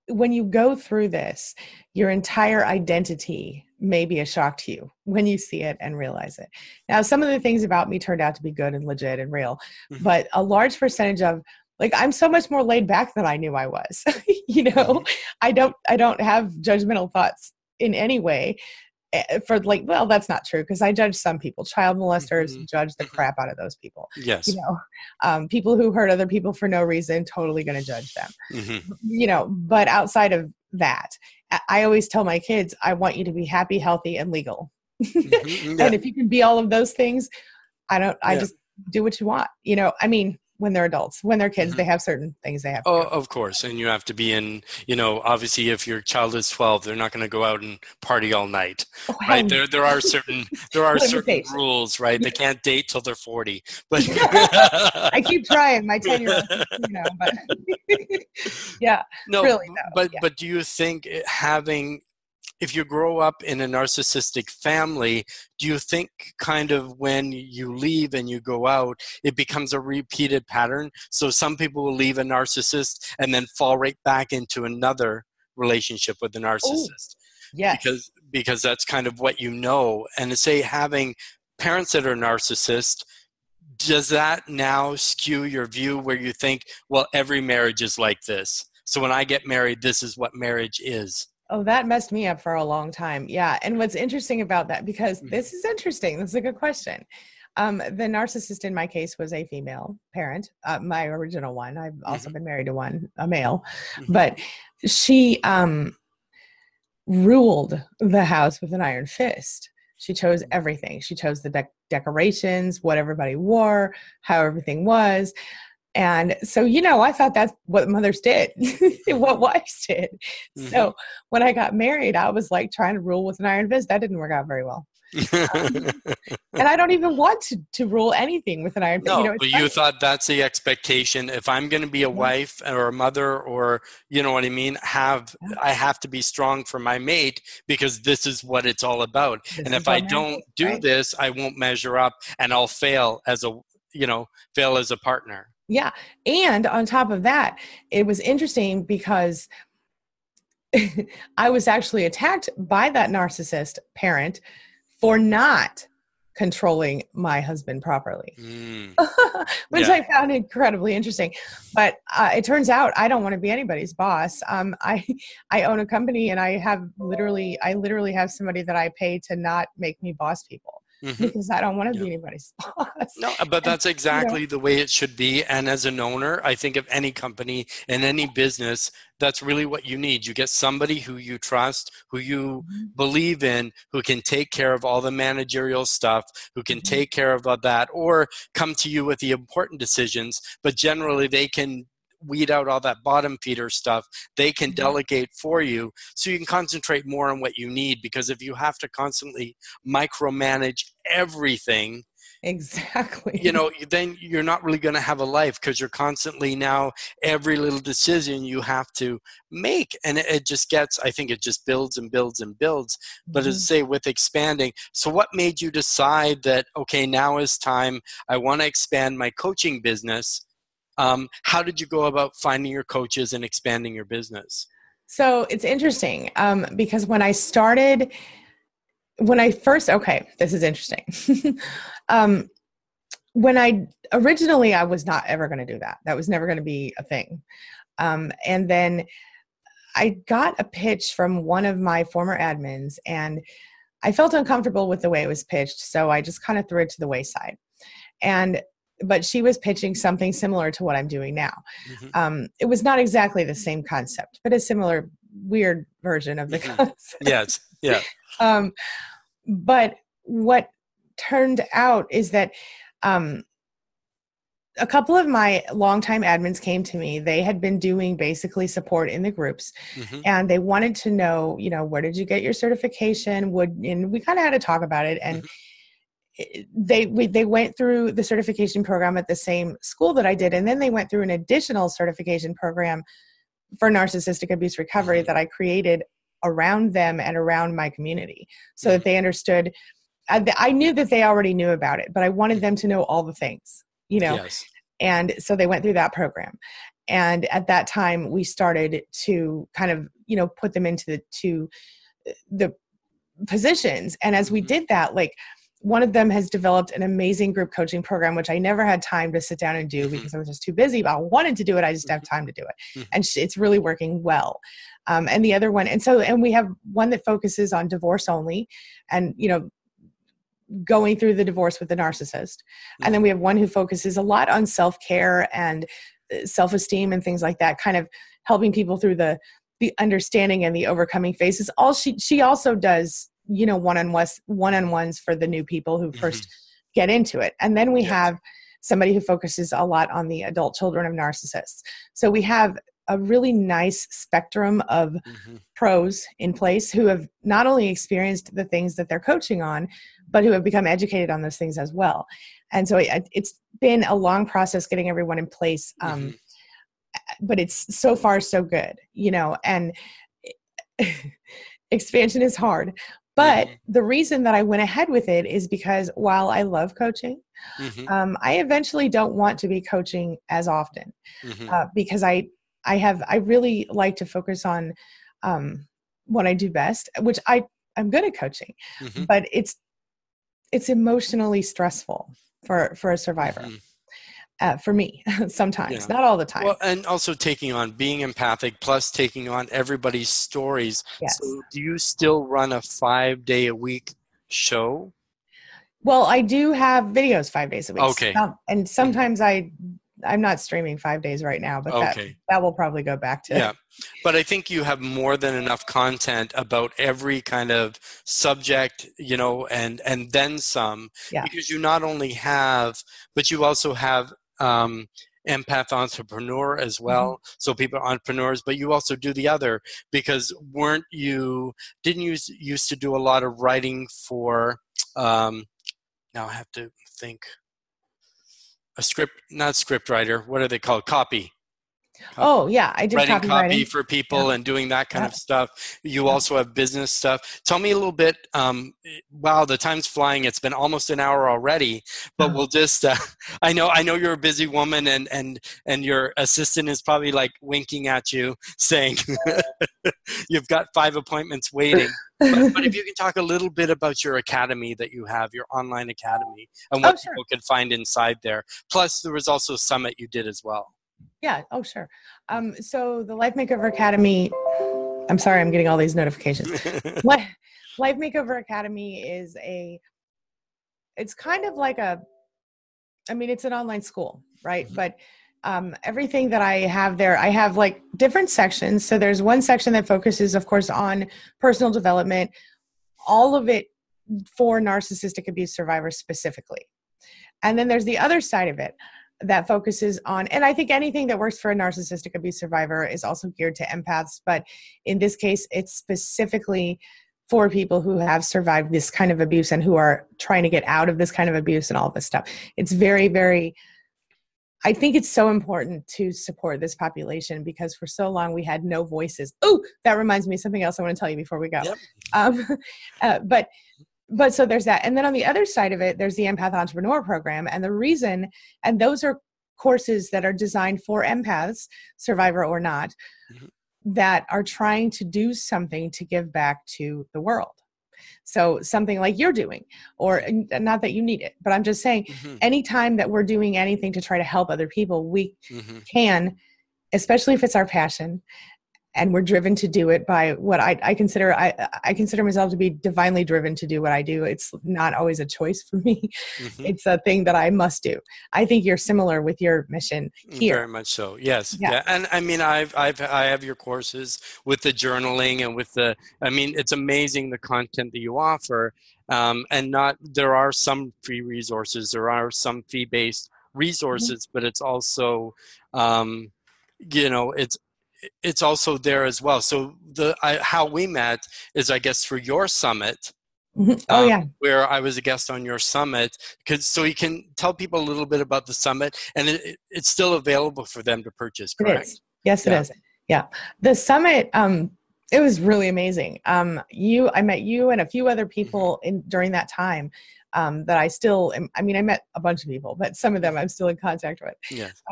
when you go through this your entire identity may be a shock to you when you see it and realize it now some of the things about me turned out to be good and legit and real mm-hmm. but a large percentage of like i'm so much more laid back than i knew i was you know mm-hmm. i don't i don't have judgmental thoughts in any way for like well that's not true because i judge some people child molesters mm-hmm. judge the mm-hmm. crap out of those people yes you know um, people who hurt other people for no reason totally going to judge them mm-hmm. you know but outside of that i always tell my kids i want you to be happy healthy and legal mm-hmm. yeah. and if you can be all of those things i don't i yeah. just do what you want you know i mean when they're adults when they're kids mm-hmm. they have certain things they have oh of course and you have to be in you know obviously if your child is 12 they're not going to go out and party all night oh, right? There there are certain there are certain rules right? They can't date till they're 40 but i keep trying my 10 year old you know but yeah no really no, but yeah. but do you think having if you grow up in a narcissistic family, do you think kind of when you leave and you go out, it becomes a repeated pattern? So some people will leave a narcissist and then fall right back into another relationship with the oh, narcissist. Yes. Because because that's kind of what you know. And to say having parents that are narcissist, does that now skew your view where you think, well, every marriage is like this? So when I get married, this is what marriage is. Oh, that messed me up for a long time. Yeah. And what's interesting about that, because mm-hmm. this is interesting, this is a good question. Um, the narcissist in my case was a female parent, uh, my original one. I've also mm-hmm. been married to one, a male, mm-hmm. but she um, ruled the house with an iron fist. She chose mm-hmm. everything. She chose the de- decorations, what everybody wore, how everything was. And so, you know, I thought that's what mothers did, what wives did. Mm-hmm. So when I got married, I was like trying to rule with an iron fist. That didn't work out very well. um, and I don't even want to, to rule anything with an iron fist. No, you know, but funny. you thought that's the expectation. If I'm going to be a wife or a mother or, you know what I mean, have, I have to be strong for my mate because this is what it's all about. This and if I don't do right? this, I won't measure up and I'll fail as a, you know, fail as a partner. Yeah. And on top of that, it was interesting because I was actually attacked by that narcissist parent for not controlling my husband properly, mm. which yeah. I found incredibly interesting. But uh, it turns out I don't want to be anybody's boss. Um, I I own a company and I have literally I literally have somebody that I pay to not make me boss people. Mm-hmm. Because I don't want to yeah. be anybody's boss. No, but that's exactly you know, the way it should be. And as an owner, I think of any company and any business, that's really what you need. You get somebody who you trust, who you mm-hmm. believe in, who can take care of all the managerial stuff, who can mm-hmm. take care of that, or come to you with the important decisions. But generally, they can weed out all that bottom feeder stuff they can mm-hmm. delegate for you so you can concentrate more on what you need because if you have to constantly micromanage everything Exactly. You know, then you're not really going to have a life because you're constantly now every little decision you have to make. And it, it, just gets, I think it just builds and builds and builds. But mm-hmm. as I say, with expanding, so what made you decide that, okay, now is time, I want to expand my coaching business? Um, how did you go about finding your coaches and expanding your business? So it's interesting um, because when I started, when I first, okay, this is interesting. um, when I originally, I was not ever going to do that. That was never going to be a thing. Um, and then I got a pitch from one of my former admins, and I felt uncomfortable with the way it was pitched, so I just kind of threw it to the wayside. And but she was pitching something similar to what I'm doing now. Mm-hmm. Um, it was not exactly the same concept, but a similar weird version of the mm-hmm. concept. Yes, yeah. um, but what turned out is that um, a couple of my longtime admins came to me. They had been doing basically support in the groups, mm-hmm. and they wanted to know, you know, where did you get your certification? Would and we kind of had to talk about it, and mm-hmm. They we, they went through the certification program at the same school that I did, and then they went through an additional certification program for narcissistic abuse recovery mm-hmm. that I created around them and around my community so that they understood I, I, knew that they already knew about it but i wanted them to know all the things you know yes. and so they went through that program and at that time we started to kind of you know put them into the to the positions and as we mm-hmm. did that like one of them has developed an amazing group coaching program which i never had time to sit down and do mm-hmm. because i was just too busy but i wanted to do it i just have mm-hmm. time to do it mm-hmm. and it's really working well um, and the other one and so and we have one that focuses on divorce only and you know going through the divorce with the narcissist and then we have one who focuses a lot on self-care and uh, self-esteem and things like that kind of helping people through the the understanding and the overcoming phases all she she also does you know one-on-ones one-on-ones for the new people who 1st mm-hmm. get into it and then we yes. have somebody who focuses a lot on the adult children of narcissists so we have a really nice spectrum of mm-hmm. pros in place who have not only experienced the things that they're coaching on, but who have become educated on those things as well. And so it, has been a long process getting everyone in place. Um, mm-hmm. But it's so far so good, you know, and expansion is hard. But mm-hmm. the reason that I went ahead with it is because while I love coaching, mm-hmm. um, I eventually don't want to be coaching as often mm-hmm. uh, because I I have I really like to focus on um, what I do best, which I I'm good at coaching, mm-hmm. but it's it's emotionally stressful for for a survivor. Uh, for me, sometimes, yeah. not all the time. Well, and also taking on being empathic, plus taking on everybody's stories. Yes. So, do you still run a five day a week show? Well, I do have videos five days a week. Okay. Um, and sometimes I I'm not streaming five days right now, but okay. that, that will probably go back to. Yeah. But I think you have more than enough content about every kind of subject, you know, and, and then some, yeah. because you not only have, but you also have, um, empath entrepreneur as mm-hmm. well mm-hmm. so people are entrepreneurs but you also do the other because weren't you didn't you used to do a lot of writing for um now i have to think a script, not script writer. What are they called? Copy. Oh yeah, I did writing copy for people Yeah. and doing that kind Yeah. of stuff. You Yeah. also have business stuff. Tell me a little bit. Um, wow, the time's flying. It's been almost an hour already, but Oh. we'll just. Uh, I know. I know you're a busy woman, and and and your assistant is probably like winking at you, saying you've got five appointments waiting. But, but if you can talk a little bit about your academy that you have, your online academy, and what Oh, sure. people can find inside there. Plus, there was also a summit you did as well. Yeah. Oh, sure. Um, so the Life Makeover Academy. I'm sorry, I'm getting all these notifications. Li- Life Makeover Academy is a. It's kind of like a. I mean, it's an online school, right? Mhm. But um, everything that I have there, I have like different sections. So there's one section that focuses, of course, on personal development. All of it for narcissistic abuse survivors specifically. And then there's the other side of it that focuses on, and I think anything that works for a narcissistic abuse survivor is also geared to empaths, but in this case, it's specifically for people who have survived this kind of abuse and who are trying to get out of this kind of abuse and all this stuff. It's very, very, I think it's so important to support this population because for so long we had no voices. Oh, that reminds me of something else I want to tell you before we go. Yep. Um, uh, but but so there's that and then on the other side of it there's the empath entrepreneur program and the reason and those are courses that are designed for empaths survivor or not Mhm. that are trying to do something to give back to the world so something like you're doing or not that you need it but i'm just saying Mhm, anytime that we're doing anything to try to help other people we mhm. can especially if it's our passion and we're driven to do it by what I, I consider I, I consider myself to be divinely driven to do what I do. It's not always a choice for me. Mhm. It's a thing that I must do. I think you're similar with your mission here. Very much so. Yes. Yeah. Yeah. And I mean, I've, I've, I have your courses with the journaling and with the, I mean, it's amazing the content that you offer. Um, and not, there are some free resources, there are some fee based resources, but it's also, um, you know, it's, it's also there as well. So the I, how we met is, I guess, for your summit, Mhm. Oh um, yeah. where I was a guest on your summit. Cause, so you can tell people a little bit about the summit, and it, it- it's still available for them to purchase. Correct? is. Yes, Yeah. it is. Yeah. The summit, um, it was really amazing. Um, you, I met you and a few other people in during that time. Um, that I still, am, I mean, I met a bunch of people, but some of them I'm still in contact with. Yes.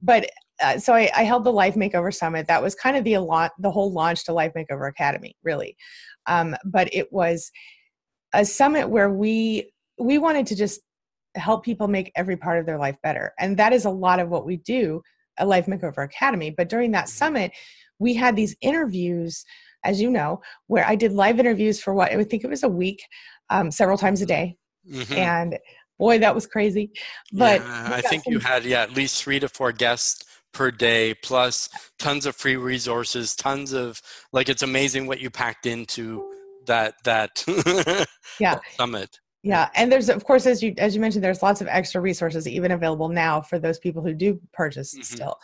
but uh, so I, I held the Life Makeover Summit. That was kind of the lot, the whole launch to Life Makeover Academy, really. Um, but it was a summit where we we wanted to just help people make every part of their life better, and that is a lot of what we do at Life Makeover Academy. But during that Mhm. summit, we had these interviews, as you know, where I did live interviews for what I would think it was a week, um, several times a day, Mhm. and boy, that was crazy. But Yeah, I think some- you had yeah at least three to four guests per day, plus tons of free resources, tons of like it's amazing what you packed into that that Yeah. summit. Yeah, and there's of course as you as you mentioned, there's lots of extra resources even available now for those people who do purchase Mhm. still.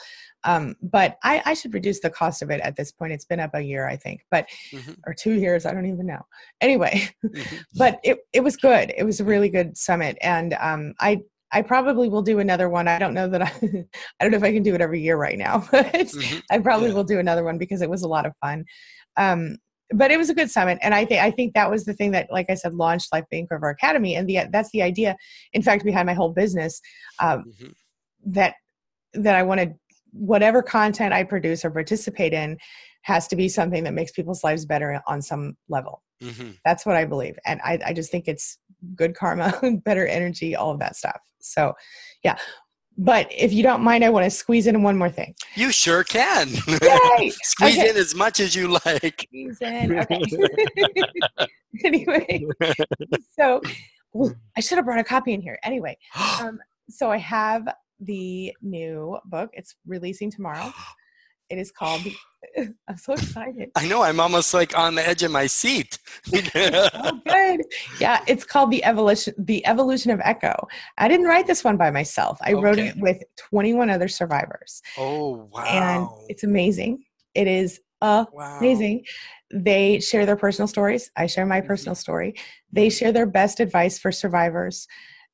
Um, but I, I should reduce the cost of it at this point. It's been up a year, I think, but Mhm. or two years, I don't even know. Anyway, Mhm. but it it was good. It was a really good summit, and um, I I probably will do another one. I don't know that I I don't know if I can do it every year right now, but Mhm. I probably Yeah. will do another one because it was a lot of fun. Um, but it was a good summit, and I think I think that was the thing that, like I said, launched Life Makeover Academy, and the that's the idea. In fact, behind my whole business, um, Mhm. that that I wanted whatever content I produce or participate in has to be something that makes people's lives better on some level. Mhm. That's what I believe, and I, I just think it's good karma, better energy, all of that stuff. So, yeah. But if you don't mind, I want to squeeze in one more thing. You sure can. Squeeze Okay. in as much as you like. Squeeze in. Okay. anyway, so I should have brought a copy in here. Anyway, um, so I have the new book. It's releasing tomorrow. It is called. I'm so excited. I know. I'm almost like on the edge of my seat. Oh, good. Yeah, it's called the evolution. The evolution of Echo. I didn't write this one by myself. I wrote it with 21 other survivors, oh wow! and it's amazing. It is wow. amazing. They share their personal stories. I share my Mhm. personal story. They share their best advice for survivors.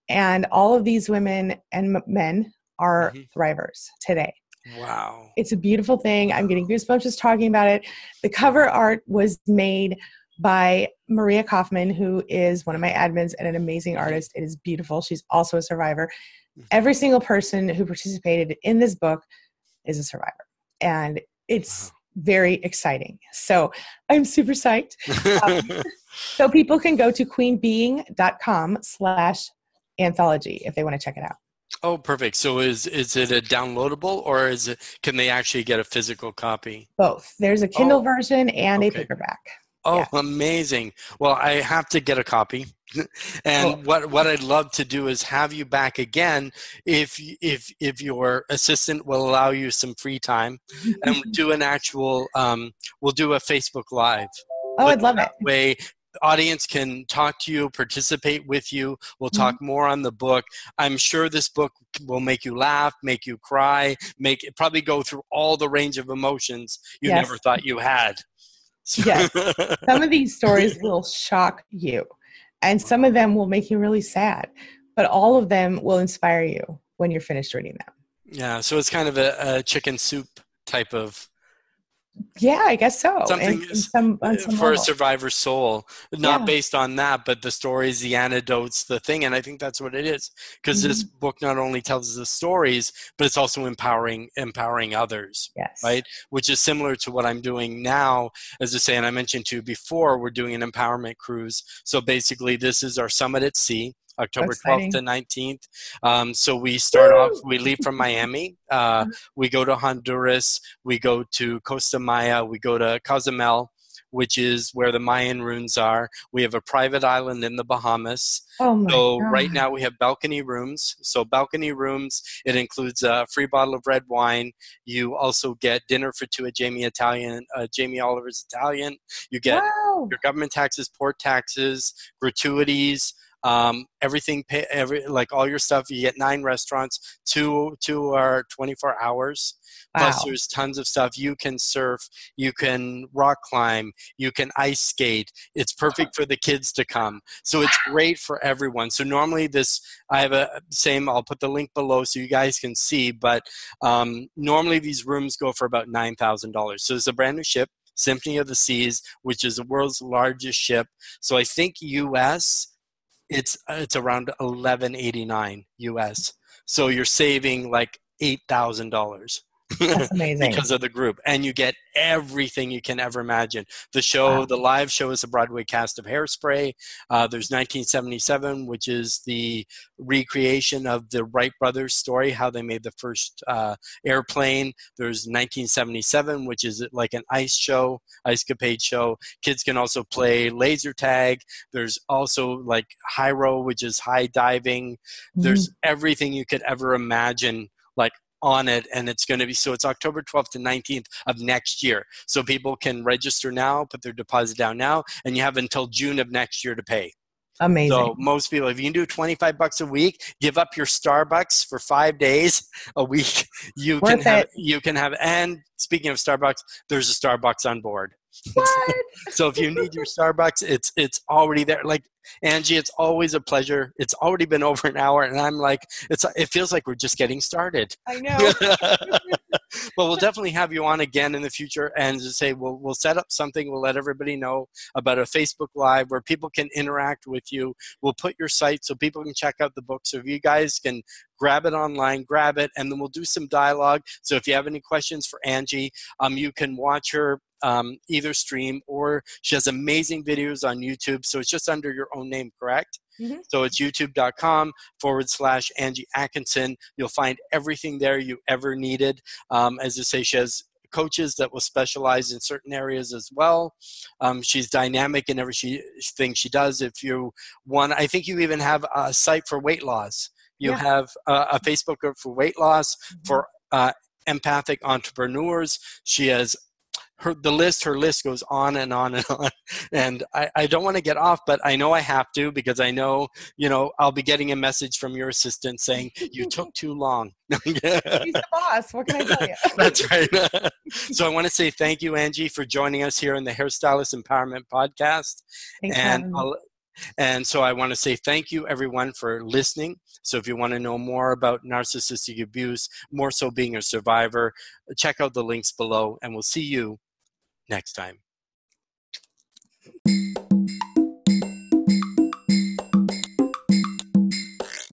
And all of these women and men are Mhm. thrivers today. Wow. It's a beautiful thing. I'm getting goosebumps just talking about it. The cover art was made by Maria Kaufman, who is one of my admins and an amazing artist. It is beautiful. She's also a survivor. Mm-hmm. Every single person who participated in this book is a survivor. And it's very exciting. So I'm super psyched. Um, so people can go to queenbeeing.com slash anthology if they want to check it out. Oh, perfect. So is is it a downloadable or is it can they actually get a physical copy? Both. There's a Kindle oh, version and okay. a paperback. Oh, yeah. amazing. Well, I have to get a copy. and cool. what what I'd love to do is have you back again if if if your assistant will allow you some free time and do an actual um, we'll do a Facebook live. Oh, I'd love it. Way audience can talk to you, participate with you. We'll talk mm-hmm. more on the book. I'm sure this book will make you laugh, make you cry, make it probably go through all the range of emotions you yes. never thought you had. yes. Some of these stories will shock you, and some of them will make you really sad, but all of them will inspire you when you're finished reading them. Yeah, so it's kind of a, a chicken soup type of yeah, I guess so. Something in, in some, uh, some for level. a survivor's soul, not yeah. based on that, but the stories, the anecdotes, the thing, and I think that's what it is. Because mm-hmm. this book not only tells the stories, but it's also empowering, empowering others. Yes. Right, which is similar to what I'm doing now. As I say, and I mentioned to you before, we're doing an empowerment cruise. So basically, this is our summit at sea. October 12th to 19th. Um, so we start Woo! off, we leave from Miami, uh, mm-hmm. we go to Honduras, we go to Costa Maya, we go to Cozumel, which is where the Mayan ruins are. We have a private island in the Bahamas. Oh so God. right now we have balcony rooms. So balcony rooms, it includes a free bottle of red wine. You also get dinner for two at Jamie Italian, uh, Jamie Oliver's Italian. You get wow. your government taxes, port taxes, gratuities um, everything pay, every like all your stuff you get nine restaurants two two are 24 hours wow. plus there's tons of stuff. You can surf you can rock climb you can ice skate. It's perfect for the kids to come. So it's great for everyone. So normally this i have a same i'll put the link below so you guys can see but um, normally these rooms go for about $9000 so it's a brand new ship Symphony of the Seas, which is the world's largest ship. So I think US it's it's around 1189 US. So you're saving like eight thousand dollars. That's amazing. because of the group. And you get everything you can ever imagine. The show, wow. the live show is a Broadway cast of Hairspray. Uh, there's 1977, which is the recreation of the Wright brothers story, how they made the first uh, airplane. There's 1977, which is like an ice show, ice capade show. Kids can also play laser tag. There's also like HiRO, which is high diving. Mm-hmm. There's everything you could ever imagine like on it and it's going to be so it's october 12th to 19th of next year. So people can register now put their deposit down now and you have until june of next year to pay. Amazing. so most people if you can do 25 bucks a week give up your starbucks for five days a week you Worth can have it. you can have and speaking of starbucks there's a starbucks on board so if you need your Starbucks, it's it's already there. Like Angie, it's always a pleasure. It's already been over an hour, and I'm like, it's it feels like we're just getting started. I know. but we'll definitely have you on again in the future, and to say we'll we'll set up something. We'll let everybody know about a Facebook Live where people can interact with you. We'll put your site so people can check out the book. So if you guys can grab it online, grab it, and then we'll do some dialogue. So if you have any questions for Angie, um, you can watch her um, either stream or she has amazing videos on YouTube. So it's just under your own name, correct? Mm-hmm. So it's youtube.com forward slash Angie Atkinson. You'll find everything there you ever needed. Um, as I say, she has coaches that will specialize in certain areas as well. Um, she's dynamic in everything she does. If you want, I think you even have a site for weight loss. You yeah. have a, a, Facebook group for weight loss, mm-hmm. for uh, empathic entrepreneurs. She has her the list her list goes on and on and on and I, I don't want to get off but i know i have to because i know you know i'll be getting a message from your assistant saying you took too long he's the boss what can i tell you that's right so i want to say thank you angie for joining us here in the hairstylist empowerment podcast Thanks and and so I want to say thank you, everyone, for listening. So if you want to know more about narcissistic abuse, more so being a survivor, check out the links below, and we'll see you next time.